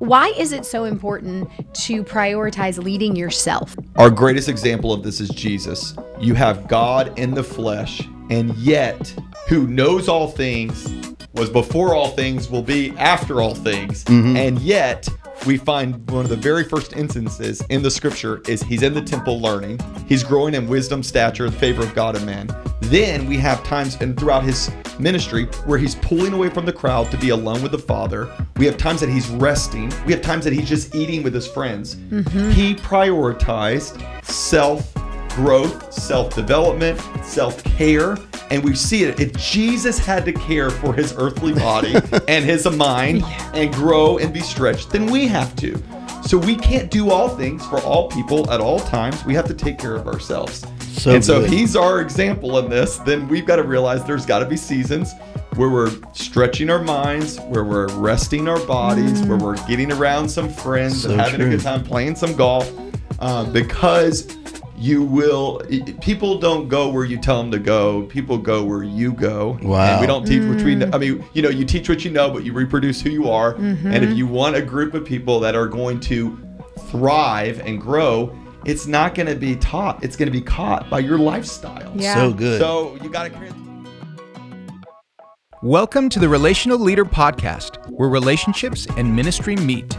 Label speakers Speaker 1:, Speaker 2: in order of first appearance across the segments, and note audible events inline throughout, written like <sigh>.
Speaker 1: Why is it so important to prioritize leading yourself?
Speaker 2: Our greatest example of this is Jesus. You have God in the flesh, and yet who knows all things, was before all things, will be after all things, mm-hmm. and yet we find one of the very first instances in the scripture is he's in the temple learning. He's growing in wisdom, stature, and favor of God and man. Then we have times and throughout his ministry where he's pulling away from the crowd to be alone with the Father. We have times that he's resting. We have times that he's just eating with his friends. Mm-hmm. He prioritized self growth, self development, self care. And we see it. If Jesus had to care for his earthly body <laughs> and his mind and grow and be stretched, then we have to. So we can't do all things for all people at all times. We have to take care of ourselves.
Speaker 3: So
Speaker 2: and so
Speaker 3: good.
Speaker 2: if he's our example in this, then we've got to realize there's got to be seasons where we're stretching our minds, where we're resting our bodies, where we're getting around some friends
Speaker 3: So
Speaker 2: and having a good time playing some golf, uh, because you will. i- People don't go where you tell them to go. People go where you go.
Speaker 3: Wow.
Speaker 2: And we don't teach what we know. I mean, you know, you teach what you know, but you reproduce who you are. Mhm. And if you want a group of people that are going to thrive and grow, it's not going to be taught. It's going to be caught by your lifestyle.
Speaker 1: Yeah.
Speaker 3: So good.
Speaker 2: So you got to.
Speaker 4: Welcome to the Relational Leader Podcast, where relationships and ministry meet.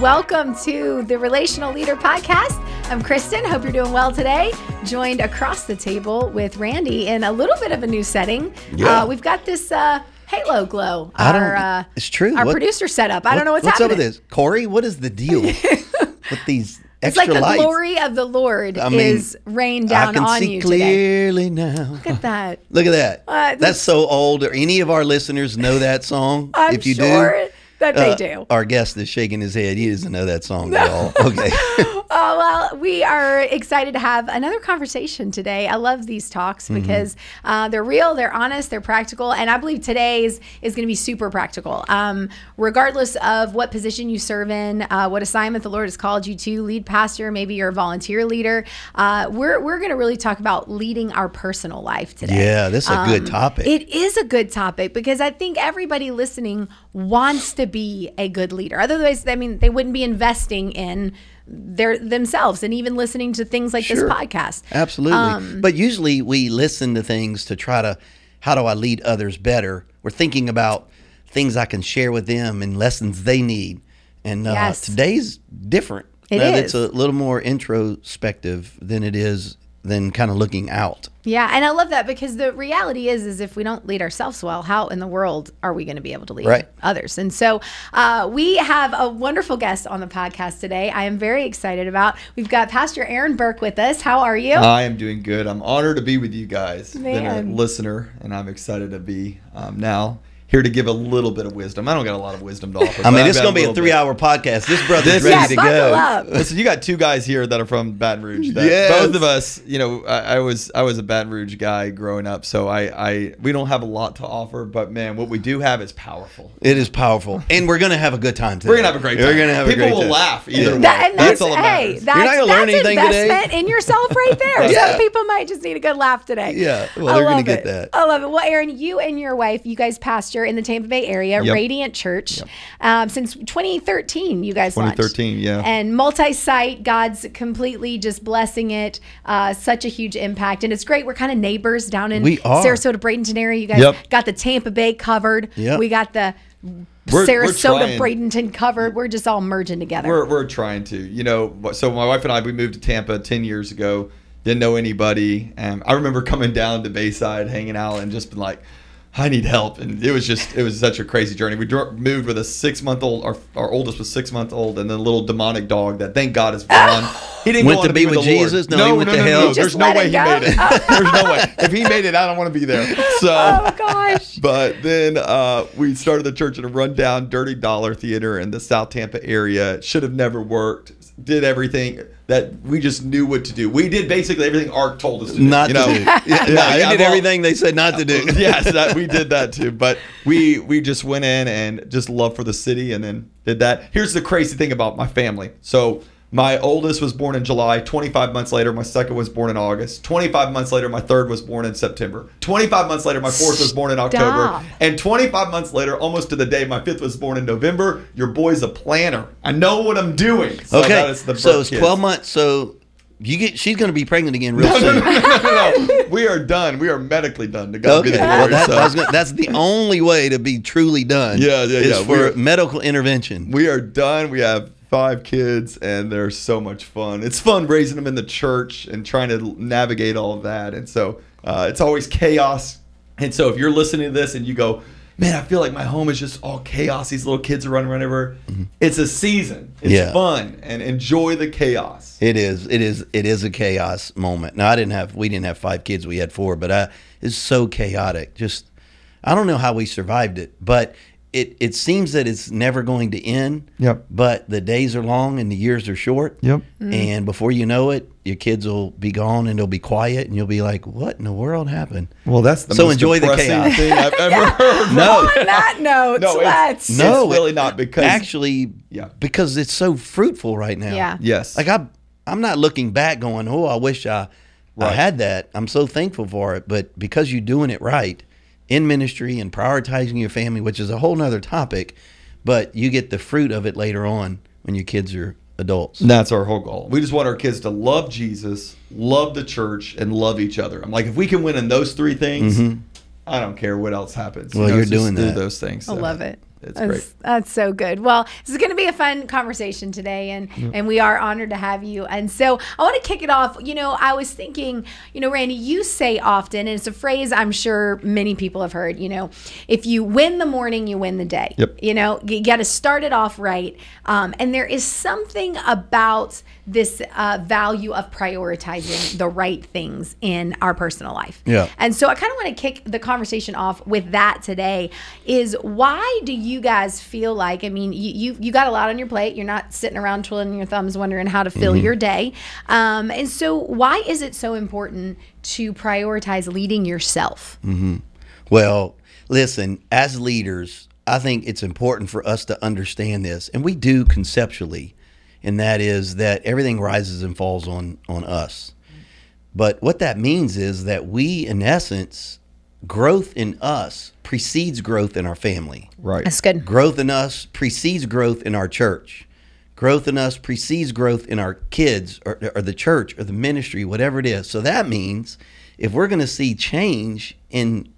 Speaker 1: Welcome to the Relational Leader Podcast. I'm Kristen. Hope you're doing well today. Joined across the table with Randy in a little bit of a new setting.
Speaker 3: Yeah.
Speaker 1: Uh, we've got this uh, halo glow.
Speaker 3: I don't-
Speaker 1: our, uh,
Speaker 3: it's true.
Speaker 1: Our
Speaker 3: What-
Speaker 1: producer setup. I don't know what's,
Speaker 3: what's
Speaker 1: happening.
Speaker 3: up with this, Corey? What is the deal <laughs> with these
Speaker 1: It's like the
Speaker 3: lights?
Speaker 1: glory of the Lord
Speaker 3: I mean,
Speaker 1: is rained down
Speaker 3: I can
Speaker 1: on
Speaker 3: see
Speaker 1: you today.
Speaker 3: clearly now.
Speaker 1: Look at that. <laughs>
Speaker 3: Look at that.
Speaker 1: Uh, this-
Speaker 3: That's so old. Any of our listeners know that song?
Speaker 1: I'm
Speaker 3: if you
Speaker 1: sure
Speaker 3: do,
Speaker 1: that they
Speaker 3: uh,
Speaker 1: do.
Speaker 3: Our guest is shaking his head. He doesn't know that song at all. Okay.
Speaker 1: Oh, <laughs> well, we are excited to have another conversation today. I love these talks
Speaker 3: Mm-hmm.
Speaker 1: because uh, they're real, they're honest, they're practical. And I believe today's is going to be super practical. Um, regardless of what position you serve in, uh, what assignment the Lord has called you to, lead pastor, maybe you're a volunteer leader, uh, we're, we're going to really talk about leading our personal life today.
Speaker 3: Yeah, this is a good
Speaker 1: Um,
Speaker 3: topic.
Speaker 1: It is a good topic because I think everybody listening wants to be a good leader. Otherwise, I mean, they wouldn't be investing in their themselves and even listening to things like
Speaker 3: Sure.
Speaker 1: this podcast.
Speaker 3: Absolutely.
Speaker 1: Um,
Speaker 3: but usually we listen to things to try to, how do I lead others better? We're thinking about things I can share with them and lessons they need. And uh,
Speaker 1: Yes.
Speaker 3: today's different.
Speaker 1: It
Speaker 3: Uh,
Speaker 1: is.
Speaker 3: It's a little more introspective than it is than kind of looking out.
Speaker 1: Yeah, and I love that because the reality is, is if we don't lead ourselves well, how in the world are we going to be able to lead
Speaker 3: Right.
Speaker 1: others? And so uh, we have a wonderful guest on the podcast today. I am very excited about. We've got Pastor Aaron Burke with us. How are you?
Speaker 2: I am doing good. I'm honored to be with you guys. Been a listener, and I'm excited to be um, now here to give a little bit of wisdom. I don't got a lot of wisdom to offer.
Speaker 3: I mean,
Speaker 2: I've
Speaker 3: it's
Speaker 2: got
Speaker 3: going to be a three-hour podcast. This brother's
Speaker 2: This-
Speaker 3: ready
Speaker 1: yeah,
Speaker 3: to go.
Speaker 1: up.
Speaker 2: Listen, you got two guys here that are from Baton Rouge. That
Speaker 3: Yes.
Speaker 2: Both of us, you know, I, I was I was a Baton Rouge guy growing up, so I, I we don't have a lot to offer, but man, what we do have is powerful.
Speaker 3: It is powerful. And we're going to have a good time today.
Speaker 2: We're gonna have a great time.
Speaker 3: We're going to have
Speaker 2: People
Speaker 3: a great
Speaker 2: will
Speaker 3: time.
Speaker 2: laugh either way.
Speaker 1: That, and
Speaker 2: that's,
Speaker 1: that's,
Speaker 2: all that
Speaker 1: hey,
Speaker 2: matters.
Speaker 1: that's,
Speaker 3: You're not gonna learn
Speaker 1: that's
Speaker 3: anything today?
Speaker 1: investment in yourself right there. <laughs>
Speaker 3: Yeah.
Speaker 1: Some people might just need a good laugh today.
Speaker 3: Yeah, well,
Speaker 1: I
Speaker 3: they're gonna
Speaker 1: love
Speaker 3: get
Speaker 1: it.
Speaker 3: that.
Speaker 1: I love it. Well, Aaron, you and your wife, you guys pastor in the Tampa Bay area,
Speaker 2: Yep.
Speaker 1: Radiant Church, um, since 2013. You guys launched.
Speaker 2: 2013, yeah.
Speaker 1: And multi-site, God's completely just blessing it. Uh, such a huge impact, and it's great. We're kind of neighbors down in. Sarasota, Bradenton area. You guys
Speaker 2: Yep.
Speaker 1: got the Tampa Bay covered.
Speaker 3: Yep.
Speaker 1: We got the
Speaker 2: We're- we're
Speaker 1: Sarasota Bradenton covered. We're just all merging together.
Speaker 2: We're, we're trying to, you know. So my wife and I, we moved to Tampa ten years ago. Didn't know anybody, and I remember coming down to Bayside, hanging out, and just been like, "I need help." And it was just, it was such a crazy journey. We dro- moved with a six month old. Our, our oldest was six month old, and then a little demonic dog that, thank God is gone. He didn't
Speaker 3: Went to be with
Speaker 2: the
Speaker 3: Jesus? No, he went to hell?
Speaker 1: Just
Speaker 2: There's no way he
Speaker 1: go?
Speaker 2: made it. <laughs> There's no way. If he made it, I don't want to be there. <laughs> So.
Speaker 1: oh gosh.
Speaker 2: But then uh, we started the church in a rundown, dirty dollar theater in the South Tampa area. Should have never worked. Did everything that we just knew what to do. We did basically everything ARC told us to do.
Speaker 3: Not
Speaker 2: you
Speaker 3: to do. <laughs> Yeah, no,
Speaker 2: Yeah,
Speaker 3: you
Speaker 2: yeah,
Speaker 3: did
Speaker 2: well-
Speaker 3: everything they said not to do. <laughs>
Speaker 2: yes, that we did that too. But <laughs> we we just went in and just love for the city, and then did that. Here's the crazy thing about my family. So My oldest was born in July. 25 months later, my second was born in August. 25 months later, my third was born in September. 25 months later, my fourth was born in October.
Speaker 1: Stop.
Speaker 2: And 25 months later, almost to the day, my fifth was born in November. Your boy's a planner. I know what I'm doing. So that
Speaker 3: Okay,
Speaker 2: is the
Speaker 3: so
Speaker 2: birth
Speaker 3: it's
Speaker 2: kids.
Speaker 3: twelve months. So you get she's going to be pregnant again <laughs> real soon.
Speaker 2: no, no, no. We are done. We are medically done. To God be
Speaker 3: Okay,
Speaker 2: the
Speaker 3: well, that,
Speaker 2: So
Speaker 3: I gonna, that's the only way to be truly done.
Speaker 2: Yeah, yeah,
Speaker 3: is
Speaker 2: yeah.
Speaker 3: for
Speaker 2: We're-
Speaker 3: medical intervention.
Speaker 2: we are done. We have five kids, and they're so much fun. It's fun raising them in the church and trying to navigate all of that. And so uh, it's always chaos. And so if you're listening to this and you go, man, I feel like my home is just all chaos. These little kids are running around everywhere. It's a season. It's
Speaker 3: Yeah.
Speaker 2: fun, and enjoy the chaos.
Speaker 3: It is. It is. It is a chaos moment. Now I didn't have. We didn't have five kids. We had four. But I, it's so chaotic. Just, I don't know how we survived it. But it it seems that it's never going to end.
Speaker 2: Yep.
Speaker 3: But the days are long and the years are short.
Speaker 2: Yep. Mm-hmm.
Speaker 3: And before you know it, your kids will be gone and they'll be quiet and you'll be like, "What in the world happened?"
Speaker 2: Well, that's the
Speaker 3: So
Speaker 2: most
Speaker 3: enjoy the
Speaker 2: depressing
Speaker 3: chaos.
Speaker 2: thing I've ever <laughs> heard.
Speaker 3: No. <laughs>
Speaker 1: On that note,
Speaker 2: No,
Speaker 1: let's.
Speaker 3: No,
Speaker 2: It's really not because
Speaker 3: Actually,
Speaker 2: Yeah.
Speaker 3: because it's so fruitful right now.
Speaker 1: Yeah.
Speaker 2: yes,
Speaker 3: Like I, I'm not looking back going, oh, I wish I, I had that. I'm so thankful for it. But because you're doing it right in ministry and prioritizing your family, which is a whole nother topic, but you get the fruit of it later on when your kids are adults.
Speaker 2: That's our whole goal. We just want our kids to love Jesus, love the church, and love each other. I'm like, if we can win in those three things, I don't care what else happens.
Speaker 3: Mm-hmm. Well,
Speaker 2: You know,
Speaker 3: you're
Speaker 2: just
Speaker 3: doing
Speaker 2: do
Speaker 3: that.
Speaker 2: those things.
Speaker 1: I love it.
Speaker 2: It's
Speaker 1: that's,
Speaker 2: great.
Speaker 1: That's so good. Well, this is going to be a fun conversation today, and and we are honored to have you. And so I want to kick it off. You know, I was thinking, you know, Randy, you say often, and it's a phrase I'm sure many people have heard. You know, if you win the morning, you win the day.
Speaker 2: Yep.
Speaker 1: You know, you got to start it off right. Um, and there is something about this uh, value of prioritizing the right things in our personal life.
Speaker 3: Yeah.
Speaker 1: And so I kind of want to kick the conversation off with that today is why do you guys feel like I mean you you, you got a lot on your plate you're not sitting around twiddling your thumbs wondering how to fill
Speaker 3: Mm-hmm.
Speaker 1: your day um, and so why is it so important to prioritize leading yourself
Speaker 3: Well, listen, as leaders, I think it's important for us to understand this, and we do conceptually, and that is that everything rises and falls on on us. But what that means is that we, in essence, growth in us precedes growth in our family.
Speaker 2: Right.
Speaker 1: that's good
Speaker 3: Growth in us precedes growth in our church. Growth in us precedes growth in our kids or, or the church or the ministry, whatever it is. So that means if we're going to see change in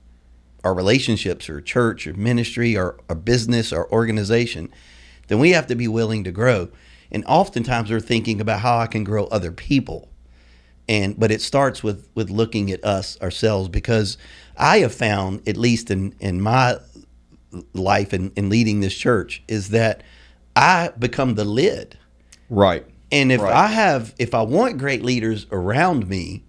Speaker 3: our relationships or church or ministry or a business or organization, then we have to be willing to grow. And oftentimes we're thinking about how I can grow other people. And but it starts with with looking at us ourselves because I have found, at least in, in my life and in, leading this church, is that I become the lid.
Speaker 2: Right.
Speaker 3: And if
Speaker 2: Right.
Speaker 3: I have, if I want great leaders around me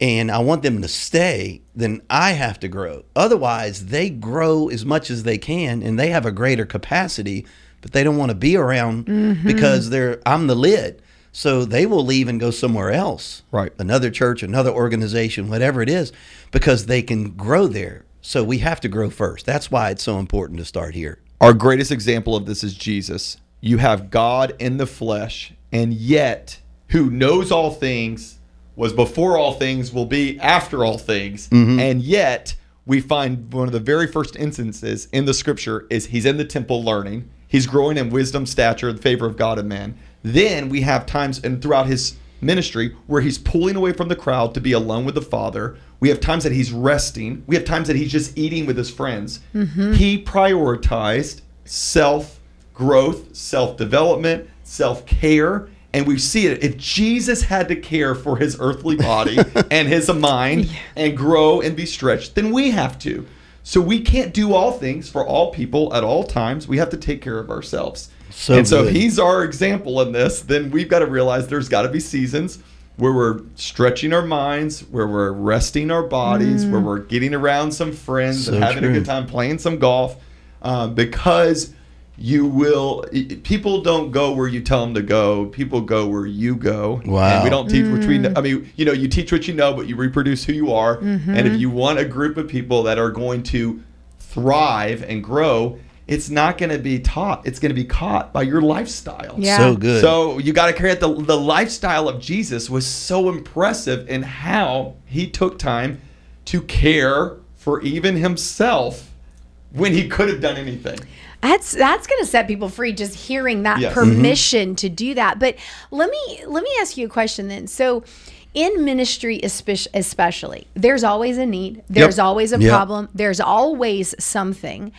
Speaker 3: and I want them to stay, then I have to grow. Otherwise, they grow as much as they can and they have a greater capacity, but they don't want to be around mm-hmm. because they're, I'm the lid. So they will leave and go somewhere else.
Speaker 2: Right.
Speaker 3: Another church, another organization, whatever it is, because they can grow there. So we have to grow first. That's why it's so important to start here.
Speaker 2: Our greatest example of this is Jesus. You have God in the flesh, and yet who knows all things, was before all things, will be after all things, mm-hmm. and yet we find one of the very first instances in the scripture is he's in the temple learning. He's growing in wisdom, stature, the favor of God and man. Then we have times and throughout his ministry where he's pulling away from the crowd to be alone with the Father. We have times that he's resting. We have times that he's just eating with his friends. Mm-hmm. He prioritized self growth, self development, self care. And we see it. If Jesus had to care for his earthly body <laughs> and his mind and grow and be stretched, then we have to. So we can't do all things for all people at all times. We have to take care of ourselves.
Speaker 3: So
Speaker 2: and so he's our example in this, then we've got to realize there's got to be seasons where we're stretching our minds, where we're resting our bodies, where mm. we're getting around some friends
Speaker 3: So
Speaker 2: and having a good time playing some golf, um, because you will. People don't go where you tell them to go. People go where you go.
Speaker 3: Wow.
Speaker 2: And we don't teach which we. Know, I mm. mean, you know, you teach what you know, but you reproduce who you are. And if mm-hmm. you want a group of people that are going to thrive and grow, it's not going to be taught. It's going to be caught by your lifestyle.
Speaker 1: Yeah.
Speaker 3: So good.
Speaker 2: So you got to carry it. The, the lifestyle of Jesus was so impressive in how he took time to care for even himself when he could have done anything.
Speaker 1: That's that's going to set people free just hearing that
Speaker 2: Yes.
Speaker 1: permission to do that. But let me let me ask you a question then. So in ministry especially, there's always a need, there's always a
Speaker 3: Yep.
Speaker 1: problem, there's always something.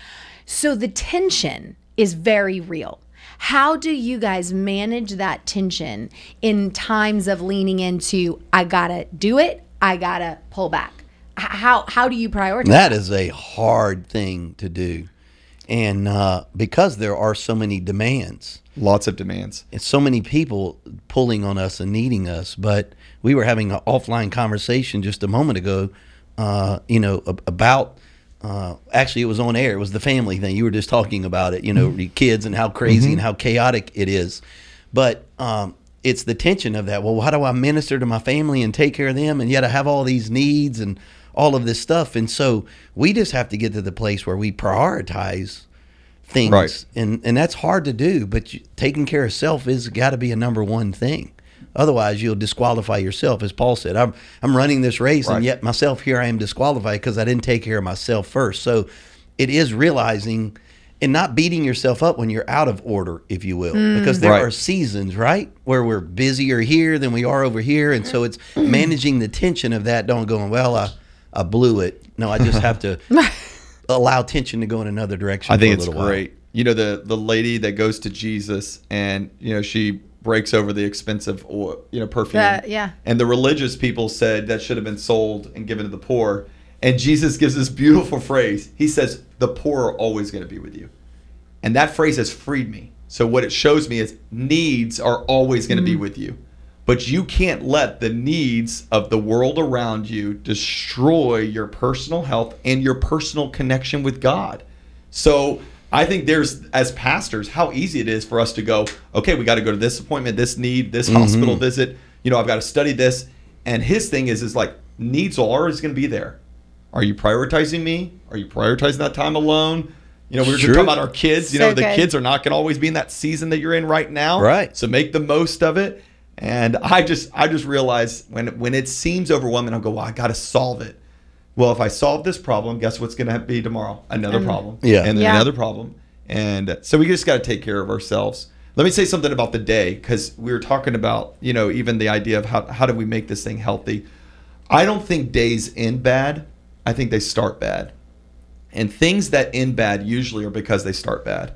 Speaker 1: So the tension is very real. How do you guys manage that tension in times of leaning into I got to do it, I got to pull back? How how do you prioritize?
Speaker 3: That is a hard thing to do. And uh, because there are so many demands,
Speaker 2: Lots of demands.
Speaker 3: and so many people pulling on us and needing us. But we were having an offline conversation just a moment ago, uh, you know, about. Uh, actually, it was on air. It was the family thing. You were just talking about it, you know, the kids and how crazy and how chaotic it is. But um, it's the tension of that. Well, how do I minister to my family and take care of them, and yet I have all these needs and all of this stuff. And so we just have to get to the place where we prioritize things
Speaker 2: Right.
Speaker 3: and and that's hard to do but you, taking care of self is got to be a number one thing otherwise you'll disqualify yourself as paul said i'm i'm running this race
Speaker 2: Right.
Speaker 3: and yet myself here i am disqualified because i didn't take care of myself first so it is realizing and not beating yourself up when you're out of order if you will mm. because there
Speaker 2: Right.
Speaker 3: are seasons right where we're busier here than we are over here and so it's mm. managing the tension of that don't going well i i blew it no i just have to <laughs> allow tension to go in another direction
Speaker 2: I think
Speaker 3: for a
Speaker 2: it's
Speaker 3: little while.
Speaker 2: great. You know the the lady that goes to Jesus and you know she breaks over the expensive oil, you know perfume.
Speaker 1: Uh, yeah.
Speaker 2: And the religious people said that should have been sold and given to the poor. And Jesus gives this beautiful phrase. He says, "The poor are always going to be with you." And that phrase has freed me. So what it shows me is needs are always going to be with you. But you can't let the needs of the world around you destroy your personal health and your personal connection with God. So I think there's, as pastors, how easy it is for us to go, okay, we got to go to this appointment, this need, this mm-hmm. hospital visit. You know, I've got to study this. And his thing is, is like needs are always going to be there. Are you prioritizing me? Are you prioritizing that time alone? You know, we were just talking about our kids. You
Speaker 1: So
Speaker 2: know, the
Speaker 1: good.
Speaker 2: kids are not going to always be in that season that you're in right now.
Speaker 3: Right.
Speaker 2: So make the most of it. And I just, I just realize when when it seems overwhelming, I'll go, well, I got to solve it. Well, if I solve this problem, guess what's going to be tomorrow? Another problem.
Speaker 3: Yeah.
Speaker 2: And then
Speaker 1: Yeah.
Speaker 2: another problem. And so we just got to take care of ourselves. Let me say something about the day because we were talking about, you know, even the idea of how, how do we make this thing healthy. I don't think days end bad. I think they start bad. And things that end bad usually are because they start bad.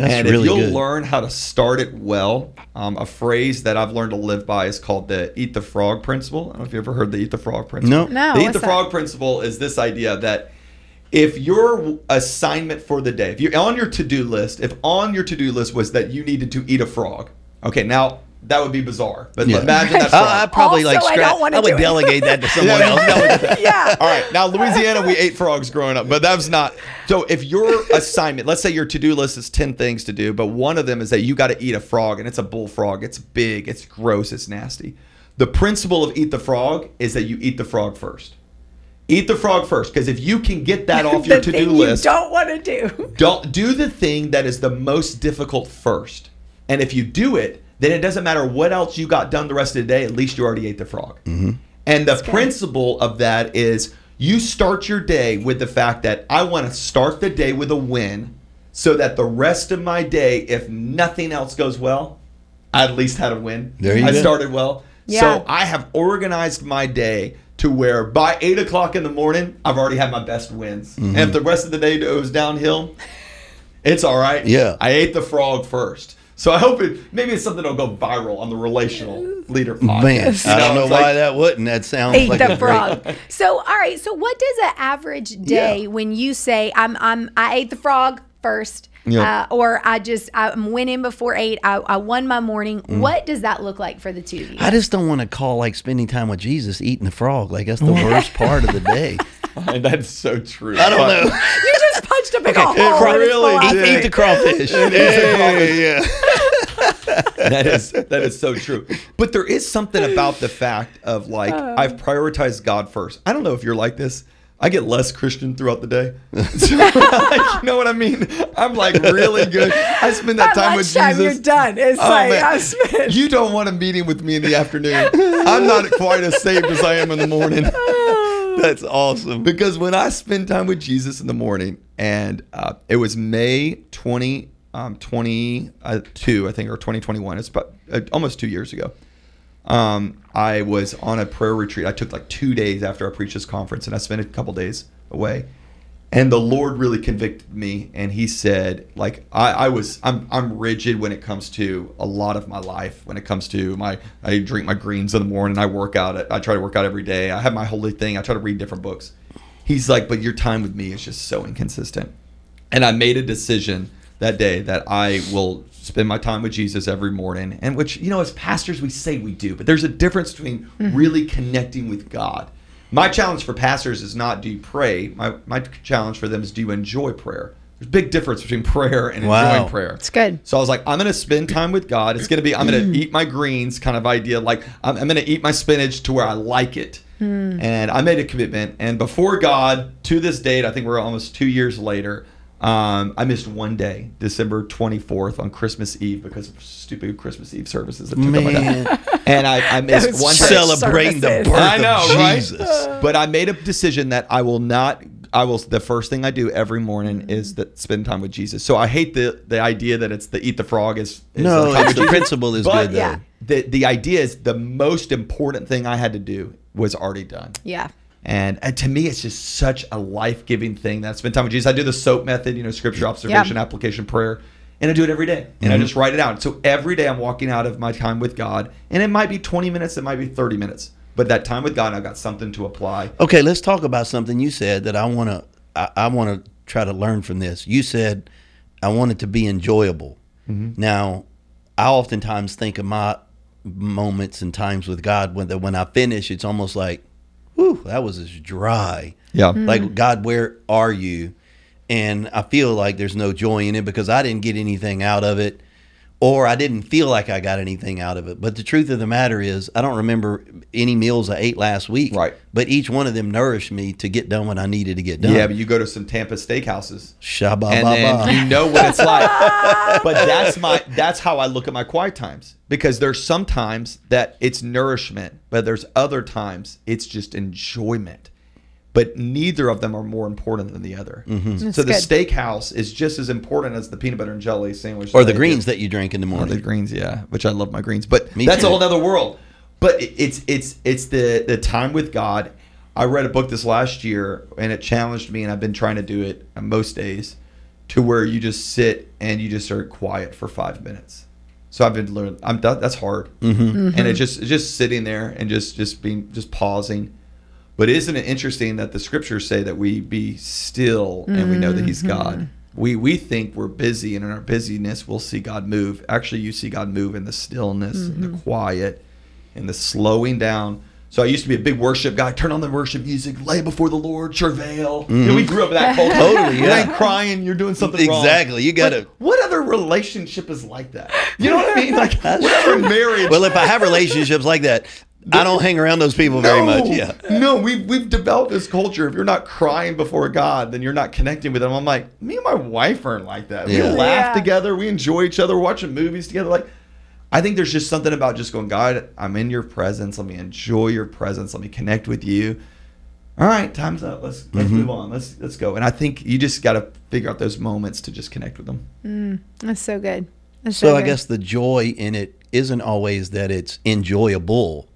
Speaker 3: That's
Speaker 2: and
Speaker 3: really
Speaker 2: if you'll
Speaker 3: good.
Speaker 2: learn how to start it well, um, a phrase that I've learned to live by is called the eat the frog principle. I don't know if you ever heard the eat the frog principle.
Speaker 3: No.
Speaker 1: No,
Speaker 2: The eat
Speaker 1: what's
Speaker 2: the
Speaker 1: that?
Speaker 2: frog principle is this idea that if your assignment for the day, if you're on your to-do list, if on your to-do list was that you needed to eat a frog, okay, now that would be bizarre. But
Speaker 3: Yeah.
Speaker 2: imagine that.
Speaker 3: I, uh, I probably
Speaker 1: Also,
Speaker 3: like
Speaker 1: I
Speaker 3: scrap.
Speaker 1: don't
Speaker 3: I would delegate that to <laughs> someone else.
Speaker 2: delegate <laughs>
Speaker 1: yeah.
Speaker 2: All right. Now, Louisiana, we ate frogs growing up, but that was not. <laughs> So, if your assignment, let's say your to do list is 10 things to do, but one of them is that you got to eat a frog, and it's a bullfrog. It's big, it's gross, it's nasty. The principle of eat the frog is that you eat the frog first. Eat the frog first, because if you can get that off your
Speaker 1: the
Speaker 2: to
Speaker 1: thing
Speaker 2: do
Speaker 1: you
Speaker 2: list,
Speaker 1: don't want to do.
Speaker 2: don't do the thing that is the most difficult first. And if you do it, then it doesn't matter what else you got done the rest of the day. At least you already ate the frog. Mm-hmm. And the principle of that is you start your day with the fact that I want to start the day with a win so that the rest of my day, if nothing else goes well, I at least had a win.
Speaker 3: There you
Speaker 2: I
Speaker 3: go.
Speaker 2: started well.
Speaker 1: Yeah.
Speaker 2: So I have organized my day to where by eight o'clock in the morning, I've already had my best wins. Mm-hmm. And if the rest of the day goes downhill, it's all right.
Speaker 3: Yeah.
Speaker 2: I ate the frog first. So I hope it maybe it's something that'll go viral on the relational leader podcast.
Speaker 3: Man,
Speaker 2: You
Speaker 3: I don't know
Speaker 2: it's
Speaker 3: why
Speaker 2: like-
Speaker 3: that wouldn't. That sounds
Speaker 1: Eat
Speaker 3: like
Speaker 1: the
Speaker 3: a
Speaker 1: frog.
Speaker 3: great.
Speaker 1: So, all right. So, what does an average day
Speaker 2: Yeah.
Speaker 1: when you say I'm I'm I ate the frog first,
Speaker 2: Yeah.
Speaker 1: uh, or I just I'm winning before eight. I, I won my morning.
Speaker 2: Mm.
Speaker 1: What does that look like for the two of you?
Speaker 3: I just don't want to call like spending time with Jesus eating the frog. Like that's the worst <laughs> part of the day.
Speaker 2: And <laughs> that's so true.
Speaker 3: I don't know.
Speaker 1: you just punched a big old
Speaker 2: It
Speaker 1: hole. in his
Speaker 2: really
Speaker 1: philosophy.
Speaker 2: did.
Speaker 3: Eat the crawfish.
Speaker 2: yeah, <laughs> that is that is so true. But there is something about the fact of like uh. I've prioritized God first. I don't know if you're like this. I get less Christian throughout the day. <laughs> So, like, you know what I mean? I'm like really good. I spend that
Speaker 1: At
Speaker 2: time with
Speaker 1: lunchtime,
Speaker 2: Jesus.
Speaker 1: you're done. It's
Speaker 2: Oh,
Speaker 1: like
Speaker 2: man.
Speaker 1: I spent.
Speaker 2: You don't want a meeting with me in the afternoon. I'm not quite as saved as I am in the morning. <laughs>
Speaker 3: That's awesome.
Speaker 2: Because when I spend time with Jesus in the morning, and uh, it was May 2022, um, 22, I think, or 2021. It's about uh, almost two years ago. Um, I was on a prayer retreat. I took like two days after I preached this conference, and I spent a couple days away. And the Lord really convicted me, and He said, like I, I was, I'm, I'm rigid when it comes to a lot of my life. When it comes to my, I drink my greens in the morning. I work out. I try to work out every day. I have my holy thing. I try to read different books. He's like, but your time with me is just so inconsistent. And I made a decision that day that I will spend my time with Jesus every morning. And which, you know, as pastors, we say we do, but there's a difference between mm-hmm. really connecting with God. My challenge for pastors is not do you pray. My, my challenge for them is do you enjoy prayer? There's a big difference between prayer and
Speaker 3: Wow.
Speaker 2: enjoying prayer.
Speaker 1: It's good.
Speaker 2: So I was like, I'm going to spend time with God. It's going to be, I'm going to <clears throat> eat my greens kind of idea. Like, I'm, I'm going to eat my spinach to where I like it. And I made a commitment. And before God, to this date, I think we're almost two years later, um, I missed one day, December 24th on Christmas Eve because of stupid Christmas Eve services that took up my
Speaker 3: Man.
Speaker 2: time. And I, I <laughs> missed one day.
Speaker 1: church
Speaker 3: Celebrating the birth
Speaker 2: I know,
Speaker 3: of
Speaker 2: right?
Speaker 3: Jesus.
Speaker 2: But I made a decision that I will not. I will. The first thing I do every morning mm-hmm. is that spend time with Jesus. So I hate the the idea that it's the eat the frog is. is
Speaker 3: No,
Speaker 2: the
Speaker 3: it's the principle is
Speaker 2: But
Speaker 3: good though.
Speaker 1: yeah.
Speaker 2: The the idea is the most important thing I had to do was already done.
Speaker 1: Yeah.
Speaker 2: And, and to me, it's just such a life giving thing that I spend time with Jesus. I do the SOAP method, you know, scripture, observation, application, prayer, and I do it every day. And I mm-hmm. just write it out. So every day I'm walking out of my time with God, and it might be 20 minutes, it might be 30 minutes, but that time with God, I've got something to apply.
Speaker 3: Okay, let's talk about something you said that I want to I, I want to try to learn from this. You said I want it to be enjoyable. Mm-hmm. Now, I oftentimes think of my moments and times with God when that when I finish, it's almost like, whew, that was just dry.
Speaker 2: Yeah. Mm-hmm.
Speaker 3: Like God, where are you? And I feel like there's no joy in it because I didn't get anything out of it, or I didn't feel like I got anything out of it. But the truth of the matter is, I don't remember any meals I ate last week.
Speaker 2: Right.
Speaker 3: But each one of them nourished me to get done what I needed to get done.
Speaker 2: Yeah, but you go to some Tampa steakhouses.
Speaker 3: Shabba
Speaker 2: and then you know what it's <laughs> like. but that's my that's how I look at my quiet times because there's some times that it's nourishment, but there's other times it's just enjoyment. But neither of them are more important than the other.
Speaker 3: Mm-hmm.
Speaker 2: So the
Speaker 1: good.
Speaker 2: steakhouse is just as important as the peanut butter and jelly sandwich.
Speaker 3: or the greens
Speaker 2: do.
Speaker 3: that you drink in the
Speaker 2: Or
Speaker 3: morning.
Speaker 2: the greens, yeah, which I love my greens. But
Speaker 3: Me
Speaker 2: that's
Speaker 3: too.
Speaker 2: a whole other world. But it's it's it's the the time with God. I read a book this last year, and it challenged me, and I've been trying to do it most days, to where you just sit and you just are quiet for five minutes. So I've been learning. I'm that, that's hard, mm-hmm. and it's just it's just sitting there and just just being just pausing. But isn't it interesting that the scriptures say that we be still and we know that He's mm-hmm. God? We we think we're busy, and in our busyness, we'll see God move. Actually, you see God move in the stillness, and the mm-hmm. quiet, and the slowing down. So I used to be a big worship guy. Turn on the worship music, lay before the Lord, travail. You know, we grew up in that mm-hmm. culture.
Speaker 3: Totally,
Speaker 2: You
Speaker 3: yeah.
Speaker 2: ain't crying, you're doing something wrong.
Speaker 3: Exactly, you gotta-
Speaker 2: What other relationship is like that? You know what I mean? <laughs> Like what other marriage?
Speaker 3: well, if I have <laughs> relationships like that, I don't hang around those people very much. Yeah.
Speaker 2: No, we've we've developed this culture. If you're not crying before God, then you're not connecting with them. I'm like, me and my wife aren't like that. We laugh
Speaker 1: Yeah.
Speaker 2: together. We enjoy each other. Watching movies together. Like, I think there's just something about just going, God, I'm in Your presence. Let me enjoy Your presence. Let me connect with You. All right, time's up. Let's let's
Speaker 3: Mm-hmm.
Speaker 2: move on. Let's let's go. And I think you just got to figure out those moments to just connect with Them.
Speaker 1: That's so good. That's so,
Speaker 3: So I guess the joy in it isn't always that it's enjoyable,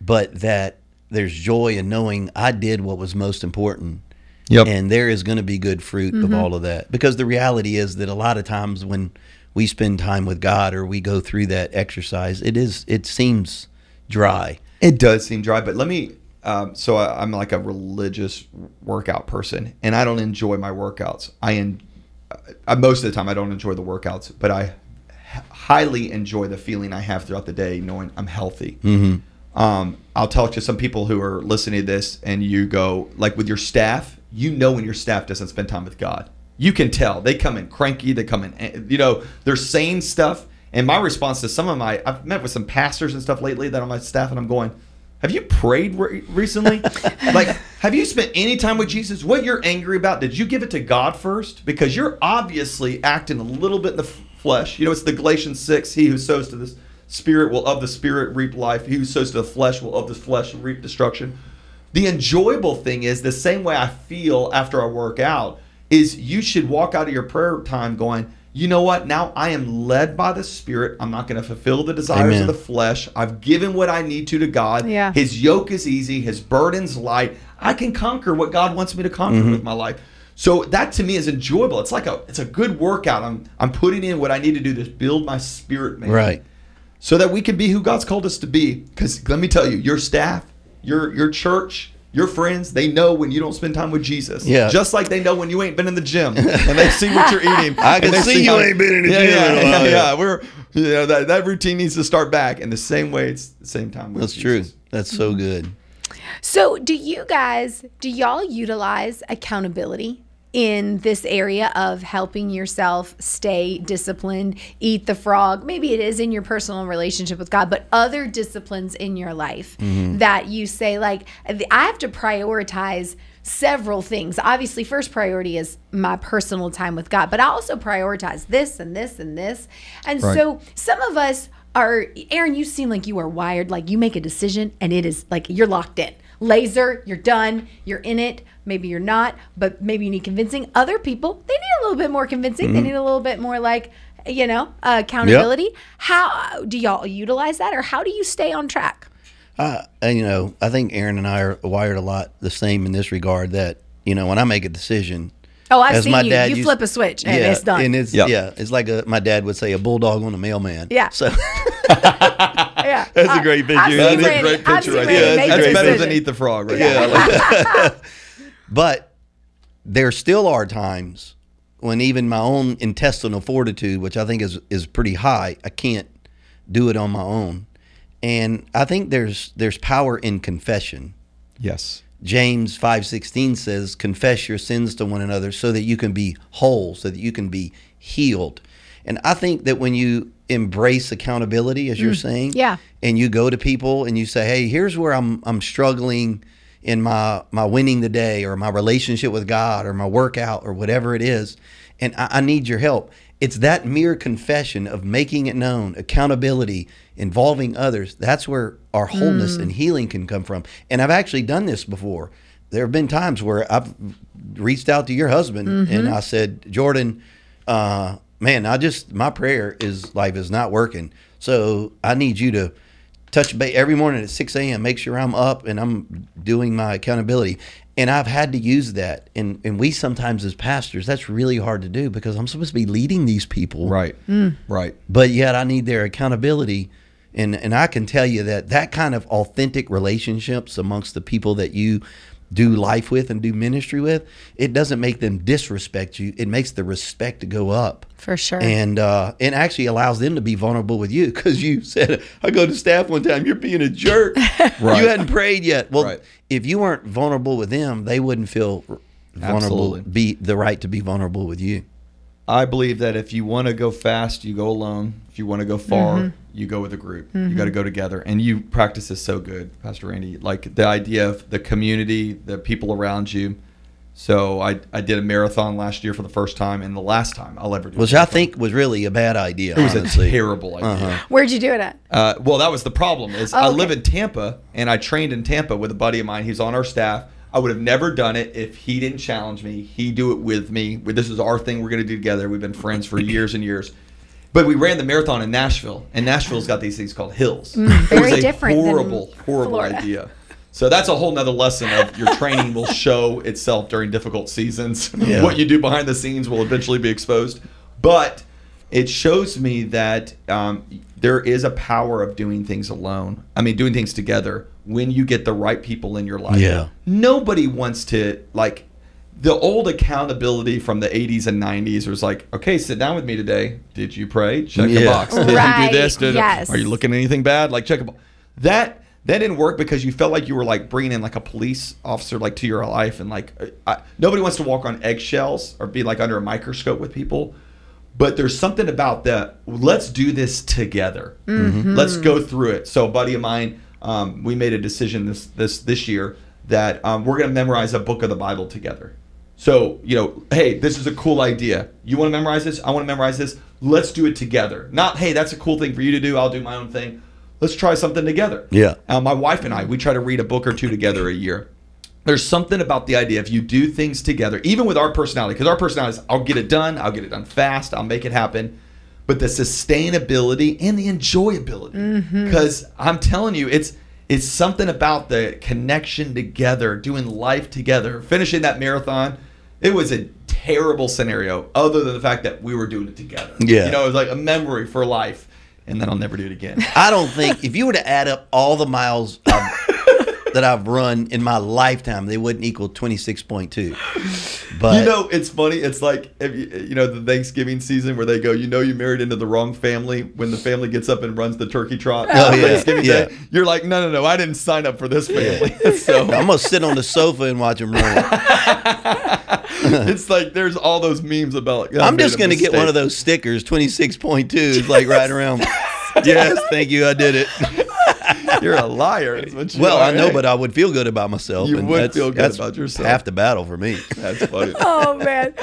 Speaker 3: but that there's joy in knowing I did what was most important.
Speaker 2: Yep.
Speaker 3: And there is going to be good fruit of mm-hmm. all of that. Because the reality is that a lot of times when we spend time with God or we go through that exercise, it is it seems dry.
Speaker 2: It does seem dry, but let me. Um, so I, I'm like a religious workout person, and I don't enjoy my workouts. I, en- I most of the time I don't enjoy the workouts, but I h- highly enjoy the feeling I have throughout the day, knowing I'm healthy. Mm-hmm. Um, I'll talk to some people who are listening to this, and you go like with your staff. You know when your staff doesn't spend time with God. You can tell they come in cranky. They come in, eh, you know, they're saying stuff. And my response to some of my, I've met with some pastors and stuff lately that are on my staff, and I'm going, "Have you prayed re- recently?" <laughs> like Have you spent any time with Jesus? What you're angry about, did you give it to God first? Because you're obviously acting a little bit in the f- flesh. You know, it's the Galatians 6 He who sows to the spirit will of the spirit reap life. He who sows to the flesh will of the flesh reap destruction. The enjoyable thing is the same way I feel after I work out is you should walk out of your prayer time going, you know what? Now I am led by the Spirit. I'm not going to fulfill the desires
Speaker 3: Amen.
Speaker 2: of the flesh. I've given what I need to to God.
Speaker 1: Yeah.
Speaker 2: His yoke is easy. His burden's light. I can conquer what God wants me to conquer
Speaker 3: Mm-hmm.
Speaker 2: with my life. So that to me is enjoyable. It's like a it's a good workout. I'm I'm putting in what I need to do to build my spirit, man.
Speaker 3: Right.
Speaker 2: So that we can be who God's called us to be. Because let me tell you, your staff, your your church, your friends, they know when you don't spend time with Jesus.
Speaker 3: Yeah.
Speaker 2: Just like they know when you ain't been in the gym and they see what you're eating. <laughs>
Speaker 3: I can
Speaker 2: they
Speaker 3: see you
Speaker 2: how-
Speaker 3: ain't been in the
Speaker 2: yeah,
Speaker 3: gym
Speaker 2: Yeah,
Speaker 3: in
Speaker 2: yeah, yeah. We're you know that, that routine needs to start back. And the same way it's the same time with
Speaker 3: That's true. That's so mm-hmm. good.
Speaker 1: So, do you guys, do y'all utilize accountability in this area of helping yourself stay disciplined, eat the frog? Maybe it is in your personal relationship with God, but other disciplines in your life mm-hmm. that you say, like, I have to prioritize several things. Obviously, first priority is my personal time with God, but I also prioritize this and this and this. And
Speaker 2: Right.
Speaker 1: so, some of us are Aaron, you seem like you are wired like you make a decision and it is like you're locked in. Laser, you're done, you're in it. Maybe you're not, but maybe you need convincing. Other people, they need a little bit more convincing. They need a little bit more like, you know, uh, accountability. How do y'all utilize that or how do you stay on track?
Speaker 3: Uh, and, you know, I think Aaron and I are wired a lot the same in this regard. That you know, when I make a decision,
Speaker 1: Oh, I've
Speaker 3: as
Speaker 1: seen
Speaker 3: my
Speaker 1: you.
Speaker 3: dad
Speaker 1: You
Speaker 3: used-
Speaker 1: flip a switch and it's done.
Speaker 3: And it's
Speaker 2: Yep.
Speaker 3: yeah, it's like a my dad would say a bulldog on a mailman.
Speaker 1: Yeah.
Speaker 3: So <laughs> <laughs>
Speaker 1: yeah.
Speaker 3: That's a great picture.
Speaker 1: I've
Speaker 3: That
Speaker 1: seen
Speaker 3: is a
Speaker 2: great picture right
Speaker 1: Randy
Speaker 3: there.
Speaker 1: make
Speaker 3: That's
Speaker 1: a
Speaker 2: better
Speaker 1: decision.
Speaker 2: than eat the frog, right?
Speaker 3: Yeah. <laughs> but there still are times when even my own intestinal fortitude, which I think is is pretty high, I can't do it on my own. And I think there's there's power in confession.
Speaker 2: Yes.
Speaker 3: James 5:16 says confess your sins to one another so that you can be whole so that you can be healed. And I think that when you embrace accountability as you're mm. saying
Speaker 1: yeah.
Speaker 3: and you go to people and you say, "Hey, here's where I'm I'm struggling in my my winning the day or my relationship with God or my workout or whatever it is, and I, I need your help." It's that mere confession of making it known, accountability, involving others. That's where our wholeness mm. and healing can come from. And I've actually done this before. There have been times where I've reached out to your husband mm-hmm. and I said, Jordan, uh, man, I just my prayer is life is not working. So I need you to touch base every morning at 6 a.m. Make sure I'm up and I'm doing my accountability. And I've had to use that. And and we sometimes as pastors, that's really hard to do because I'm supposed to be leading these people.
Speaker 2: Right. Mm. Right.
Speaker 3: But yet I need their accountability. And and I can tell you that that kind of authentic relationships amongst the people that you do life with and do ministry with, it doesn't make them disrespect you. It makes the respect go up
Speaker 1: For sure.
Speaker 3: and uh, it actually allows them to be vulnerable with you because you <laughs> said, "I go to staff one time, you're being a jerk. <laughs>
Speaker 2: Right.
Speaker 3: You hadn't prayed yet." Well,
Speaker 2: Right.
Speaker 3: if you weren't vulnerable with them, they wouldn't feel vulnerable,
Speaker 2: Absolutely.
Speaker 3: be the right to be vulnerable with you.
Speaker 2: I believe that if you want to go fast, you go alone. If you want to go far,
Speaker 1: Mm-hmm.
Speaker 2: You go with a group. You got to go together. And you practice this so good, Pastor Randy. Like the idea of the community, the people around you. So I, I did a marathon last year for the first time, and the last time I'll ever do.
Speaker 3: It.
Speaker 2: Which
Speaker 3: I think was really a bad idea.
Speaker 2: it was
Speaker 3: honestly.
Speaker 2: a terrible idea.
Speaker 3: Uh-huh.
Speaker 1: Where'd you do it at?
Speaker 2: Uh, well, that was the problem. Is I
Speaker 1: okay.
Speaker 2: live in Tampa, and I trained in Tampa with a buddy of mine. He's on our staff. I would have never done it if he didn't challenge me. He do it with me. This is our thing. We're going to do together. We've been friends for years and years. But we ran the marathon in Nashville, and Nashville's got these things called hills. it
Speaker 1: Mm, very
Speaker 2: was a
Speaker 1: different than
Speaker 2: horrible, horrible
Speaker 1: Florida.
Speaker 2: idea. So that's a whole nother lesson of your training will show itself during difficult seasons. <laughs>
Speaker 3: Yeah.
Speaker 2: what you do behind the scenes will eventually be exposed. But it shows me that um, there is a power of doing things alone. I mean, doing things together when you get the right people in your life.
Speaker 3: Yeah.
Speaker 2: Nobody wants to like the old accountability from the 80s and 90s was like, okay, sit down with me today. Did you pray? Check a
Speaker 3: Yeah.
Speaker 2: box. Did
Speaker 1: Right,
Speaker 2: you do this? Did,
Speaker 1: yes.
Speaker 2: Are you looking at anything bad? Like check a box. That that didn't work because you felt like you were like bringing in like a police officer like to your life and like I, nobody wants to walk on eggshells or be like under a microscope with people. But there's something about that. Let's do this together. Let's go through it. So, a buddy of mine, um, we made a decision this this this year that um, we're going to memorize a book of the Bible together. So, you know, hey, this is a cool idea. You want to memorize this? I want to memorize this. Let's do it together. Not, hey, that's a cool thing for you to do. I'll do my own thing. Let's try something together.
Speaker 3: Yeah.
Speaker 2: Uh, my wife and I, we try to read a book or two together a year. There's something about the idea if you do things together, even with our personality, because our personality is I'll get it done, I'll get it done fast, I'll make it happen. But the sustainability and the enjoyability. Because I'm telling you, it's it's something about the connection together, doing life together, finishing that marathon. It was a terrible scenario, other than the fact that we were doing it together.
Speaker 3: Yeah.
Speaker 2: You know, it was like a memory for life. And then I'll never do it again.
Speaker 3: I don't think if you were to add up all the miles I've, <laughs> that I've run in my lifetime, they wouldn't equal twenty six point two. But
Speaker 2: you know, it's funny. It's like if you, you know the Thanksgiving season where they go, you know, you married into the wrong family. When the family gets up and runs the turkey trot
Speaker 3: Oh,
Speaker 2: on
Speaker 3: yeah,
Speaker 2: Thanksgiving
Speaker 3: yeah.
Speaker 2: Day, you're like, no, no, no, I didn't sign up for this family. <laughs> <laughs> so
Speaker 3: I'm gonna sit on the sofa and watch them run. <laughs>
Speaker 2: it's like there's all those memes about. Like, I
Speaker 3: I'm just gonna get one of those stickers. Twenty six point two is like right around. yes, thank you. I did it. <laughs>
Speaker 2: You're a liar. is what you
Speaker 3: Well,
Speaker 2: are.
Speaker 3: I know, but I would feel good about myself.
Speaker 2: You
Speaker 3: and
Speaker 2: would
Speaker 3: that's-
Speaker 2: feel good
Speaker 3: that's
Speaker 2: about yourself.
Speaker 3: Half the battle for me.
Speaker 2: that's funny. <laughs>
Speaker 1: oh man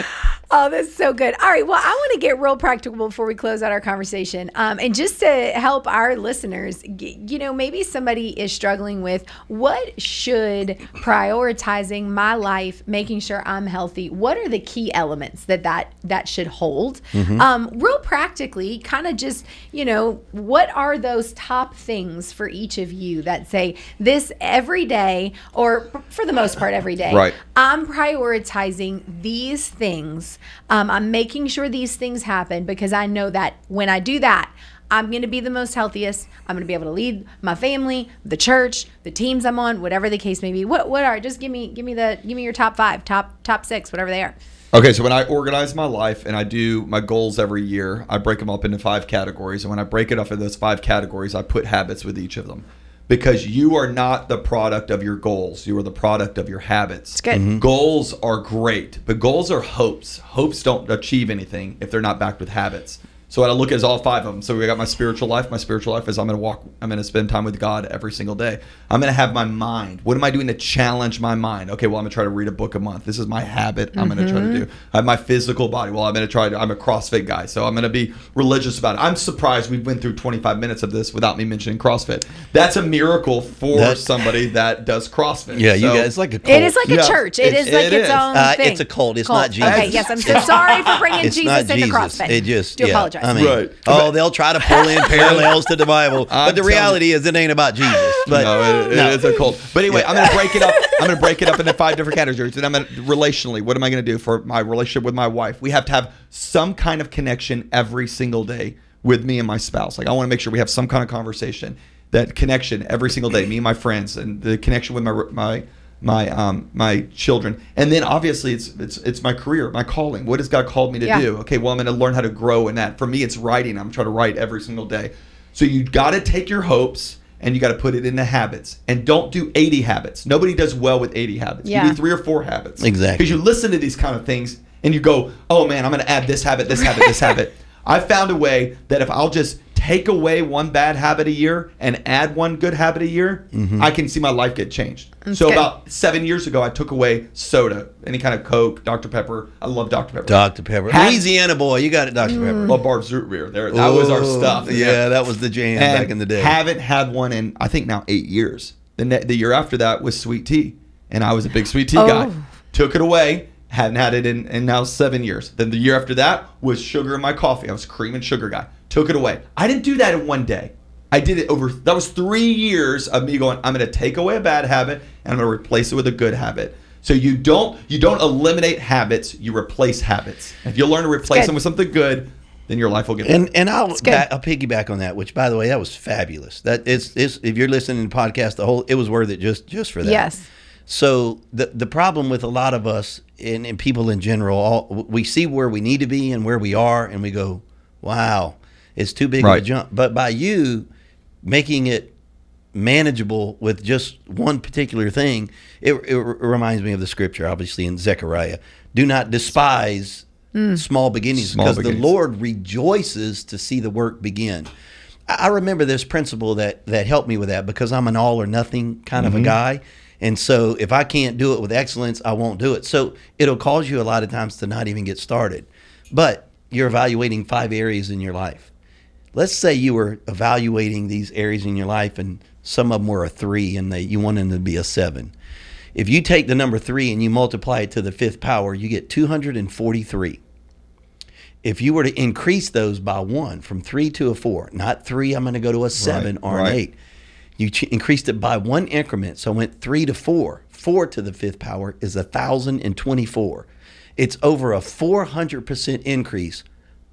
Speaker 1: oh that's so good all right well i want to get real practical before we close out our conversation um, and just to help our listeners you know maybe somebody is struggling with what should prioritizing my life making sure i'm healthy what are the key elements that that that should hold um, real practically kind of just you know what are those top things for each of you that say this every day or for the most part every day
Speaker 2: Right.
Speaker 1: I'm prioritizing these things. Um, I'm making sure these things happen because I know that when I do that, I'm going to be the most healthiest. I'm going to be able to lead my family, the church, the teams I'm on, whatever the case may be. What what are just give me give me the give me your top 5, top top 6, whatever they are.
Speaker 2: Okay, so when I organize my life and I do my goals every year, I break them up into five categories. And when I break it up in those five categories, I put habits with each of them. Because you are not the product of your goals, you are the product of your habits. It's
Speaker 1: good. Mm-hmm.
Speaker 2: Goals are great, but goals are hopes. Hopes don't achieve anything if they're not backed with habits. So what I look at is all five of them. So we got my spiritual life. My spiritual life is I'm going to walk. I'm going to spend time with God every single day. I'm going to have my mind. What am I doing to challenge my mind? Okay, well I'm going to try to read a book a month. This is my habit. I'm going to try to do. I have my physical body. Well I'm going to try to. I'm a CrossFit guy, so I'm going to be religious about it. I'm surprised we've went through 25 minutes of this without me mentioning CrossFit. That's a miracle for
Speaker 3: That-
Speaker 2: somebody that does CrossFit.
Speaker 3: Yeah, you guys. It's like a cult.
Speaker 1: It is like a
Speaker 2: Yeah,
Speaker 1: church. It
Speaker 2: it's-
Speaker 1: is like
Speaker 2: it
Speaker 1: its
Speaker 2: is.
Speaker 1: own
Speaker 3: Uh,
Speaker 1: thing.
Speaker 3: it's a cult. It's not Jesus.
Speaker 1: Okay, yes, I'm so sorry for bringing <laughs>
Speaker 3: It's
Speaker 1: Jesus
Speaker 3: not
Speaker 1: into
Speaker 3: Jesus.
Speaker 1: CrossFit.
Speaker 3: It just
Speaker 1: do
Speaker 3: yeah.
Speaker 1: apologize.
Speaker 3: I mean,
Speaker 2: Right.
Speaker 3: oh, they'll try to pull in <laughs> parallels to the Bible, but
Speaker 2: I'm
Speaker 3: the
Speaker 2: telling
Speaker 3: reality is it ain't about Jesus. But
Speaker 2: no, it, it
Speaker 3: no.
Speaker 2: is a cult. But anyway, I'm going to break it up. <laughs> I'm going to break it up into five different categories. And I'm going to relationally. What am I going to do for my relationship with my wife? We have to have some kind of connection every single day with me and my spouse. Like I want to make sure we have some kind of conversation, that connection every single day. Me and my friends, and the connection with my my my um my children. And then obviously it's it's it's my career, my calling. What has God called me to
Speaker 1: Yeah.
Speaker 2: do? Okay, well I'm going to learn how to grow in that. For me, it's writing. I'm trying to write every single day. So you got to take your hopes and you got to put it into habits. And don't do 80 habits. Nobody does well with 80 habits.
Speaker 1: Yeah.
Speaker 2: You do three or four habits.
Speaker 3: Exactly.
Speaker 2: Because you listen to these kind of things and you go, "Oh man, I'm going to add this habit, this habit, this habit." <laughs> I found a way that if I'll just take away one bad habit a year and add one good habit a year, mm-hmm. I can see my life get changed. so
Speaker 1: good.
Speaker 2: about seven years ago, I took away soda, any kind of Coke, Dr Pepper. I love Dr Pepper.
Speaker 3: Dr. Pepper,
Speaker 2: Had-
Speaker 3: Louisiana boy, you got it, Dr. Pepper. Mm.
Speaker 2: Well, Barq's root beer. There, that was our stuff.
Speaker 3: Yeah, that was the jam
Speaker 2: And
Speaker 3: back in the day.
Speaker 2: Haven't had one in I think now eight years. The ne- the year after that was sweet tea, and I was a big sweet tea guy.
Speaker 1: Oh.
Speaker 2: Took it away. Hadn't had it in, in now seven years. Then the year after that was sugar in my coffee. I was cream and sugar guy. Took it away. I didn't do that in one day. I did it over. That was three years of me going. I'm going to take away a bad habit and I'm going to replace it with a good habit. So you don't you don't eliminate habits. You replace habits. If you learn to replace them with something good, then your life will get better.
Speaker 3: and I'll
Speaker 1: good.
Speaker 3: back, I'll piggyback on that. Which, by the way, that was fabulous. That it's, it's if you're listening to the podcast, the whole it was worth it just just for that.
Speaker 1: Yes.
Speaker 3: So the the problem with a lot of us and, and people in general, all, we see where we need to be and where we are, and we go, "Wow, it's too big of a jump." But by you making it manageable with just one particular thing, it, it reminds me of the scripture, obviously in Zechariah: "Do not despise hmm. small beginnings,
Speaker 2: Small
Speaker 3: because
Speaker 2: beginnings.
Speaker 3: the Lord rejoices to see the work begin." I I remember this principle that that helped me with that because I'm an all or nothing kind of a mm-hmm. guy. And so if I can't do it with excellence, I won't do it. So it'll cause you a lot of times to not even get started. But you're evaluating five areas in your life. Let's say you were evaluating these areas in your life and some of them were a three and they, you want them to be a seven. If you take the number three and you multiply it to the fifth power, you get 243 if you were to increase those by one from three to a four, not three, I'm going to go to a seven
Speaker 2: Right,
Speaker 3: or
Speaker 2: right.
Speaker 3: an eight. You ch- increased it by one increment, so I went three to four. Four to the fifth power is a thousand and twenty-four. It's over a four hundred percent increase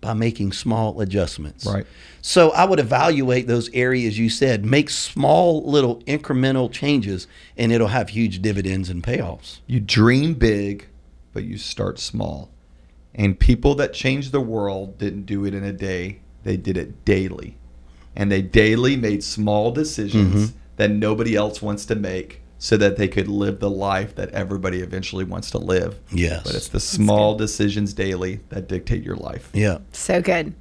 Speaker 3: by making small adjustments.
Speaker 2: Right.
Speaker 3: So I would evaluate those areas you said, make small little incremental changes, and it'll have huge dividends and payoffs.
Speaker 2: You dream big, but you start small. And people that changed the world didn't do it in a day, they did it daily. And they daily made small decisions
Speaker 3: Mm-hmm.
Speaker 2: that nobody else wants to make so that they could live the life that everybody eventually wants to live.
Speaker 3: Yes.
Speaker 2: But it's the small decisions daily that dictate your life.
Speaker 3: Yeah.
Speaker 1: So good.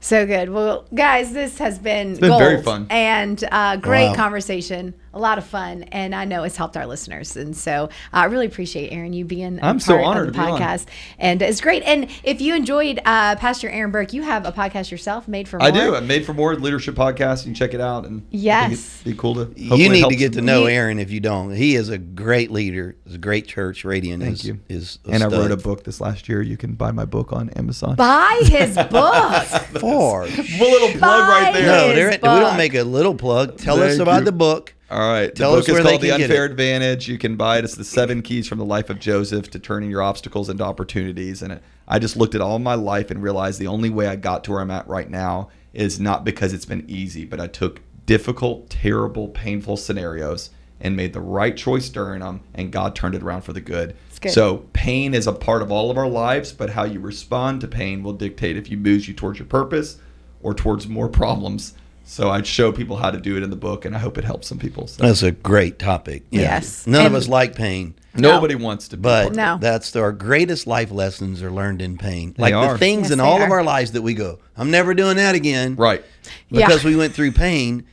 Speaker 1: So good. Well, guys, this has been,
Speaker 2: been
Speaker 1: gold
Speaker 2: very fun.
Speaker 1: and uh, great
Speaker 3: Wow.
Speaker 1: conversation. A lot of fun, and I know it's helped our listeners. And so I really appreciate Aaron you being a
Speaker 2: I'm so
Speaker 1: part
Speaker 2: honored
Speaker 1: of the
Speaker 2: to be on.
Speaker 1: podcast, and it's great. And if you enjoyed uh, Pastor Aaron Burke, you have a podcast yourself, made for more.
Speaker 2: I do. I made for more leadership podcast. You can check it out. And I
Speaker 1: Yes.
Speaker 2: it'd be cool to.
Speaker 3: you need to get to know
Speaker 1: You-
Speaker 3: Aaron if you don't. He is a great leader. He's a great church. Radiant
Speaker 2: Thank
Speaker 3: is,
Speaker 2: you.
Speaker 3: is a
Speaker 2: And I wrote a book this last year. You can buy my book on Amazon.
Speaker 1: Buy his <laughs> book.
Speaker 3: For
Speaker 2: A <laughs> little plug right there.
Speaker 3: No,
Speaker 1: his
Speaker 3: there, we don't make a little plug. Tell us about
Speaker 2: you.
Speaker 3: the book.
Speaker 2: All right.
Speaker 3: Tell
Speaker 2: the book is called The Unfair. Advantage. You can buy it. It's the seven keys from the life of Joseph to turning your obstacles into opportunities. And it, I just looked at all my life and realized the only way I got to where I'm at right now is not because it's been easy, but I took difficult, terrible, painful scenarios and made the right choice during them, and God turned it around for the good.
Speaker 1: good.
Speaker 2: So pain is a part of all of our lives, but how you respond to pain will dictate if you moves you towards your purpose or towards more problems. So I'd show people how to do it in the book, and I hope it helps some people. So.
Speaker 3: That's a great topic. Yeah.
Speaker 1: Yes.
Speaker 3: None
Speaker 1: And-
Speaker 3: of us like pain,
Speaker 2: Nobody wants to be.
Speaker 3: but
Speaker 1: No.
Speaker 3: that's our greatest life lessons are learned in pain.
Speaker 2: They
Speaker 3: like
Speaker 2: are.
Speaker 3: the things
Speaker 1: Yes,
Speaker 3: in
Speaker 1: they
Speaker 3: all of our lives that we go, I'm never doing that again.
Speaker 2: right.
Speaker 1: Yeah.
Speaker 3: Because we went through pain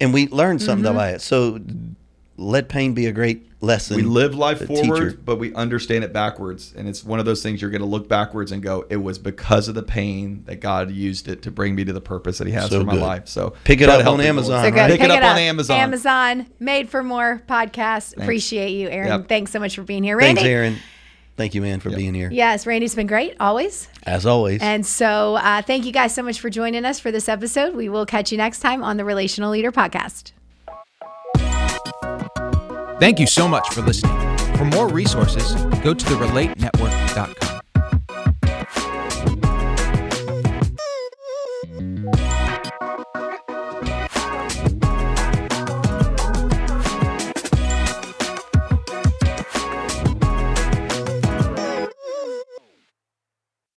Speaker 3: and we learned something
Speaker 1: Mm-hmm.
Speaker 3: by it. So let pain be a great lesson.
Speaker 2: We live life
Speaker 3: a
Speaker 2: forward,
Speaker 3: teacher.
Speaker 2: but we understand it backwards. And it's one of those things you're going to look backwards and go, it was because of the pain that God used it to bring me to the purpose that He has
Speaker 3: So
Speaker 2: for my
Speaker 3: good.
Speaker 2: life. So
Speaker 3: Pick it up
Speaker 2: to help
Speaker 3: on
Speaker 2: people.
Speaker 3: Amazon,
Speaker 1: So
Speaker 3: right?
Speaker 1: good.
Speaker 2: Pick, it up, on Amazon.
Speaker 1: Amazon, made for more podcast. Appreciate you, Aaron.
Speaker 2: Yep.
Speaker 1: Thanks so much for being here, Randy.
Speaker 3: Thanks, Aaron. Thank you, man, for being here.
Speaker 1: Yes, Randy's been great always.
Speaker 3: As always.
Speaker 1: And so, uh, thank you guys so much for joining us for this episode. We will catch you next time on the Relational Leader Podcast.
Speaker 4: Thank you so much for listening. For more resources, go to the relatenetwork.com.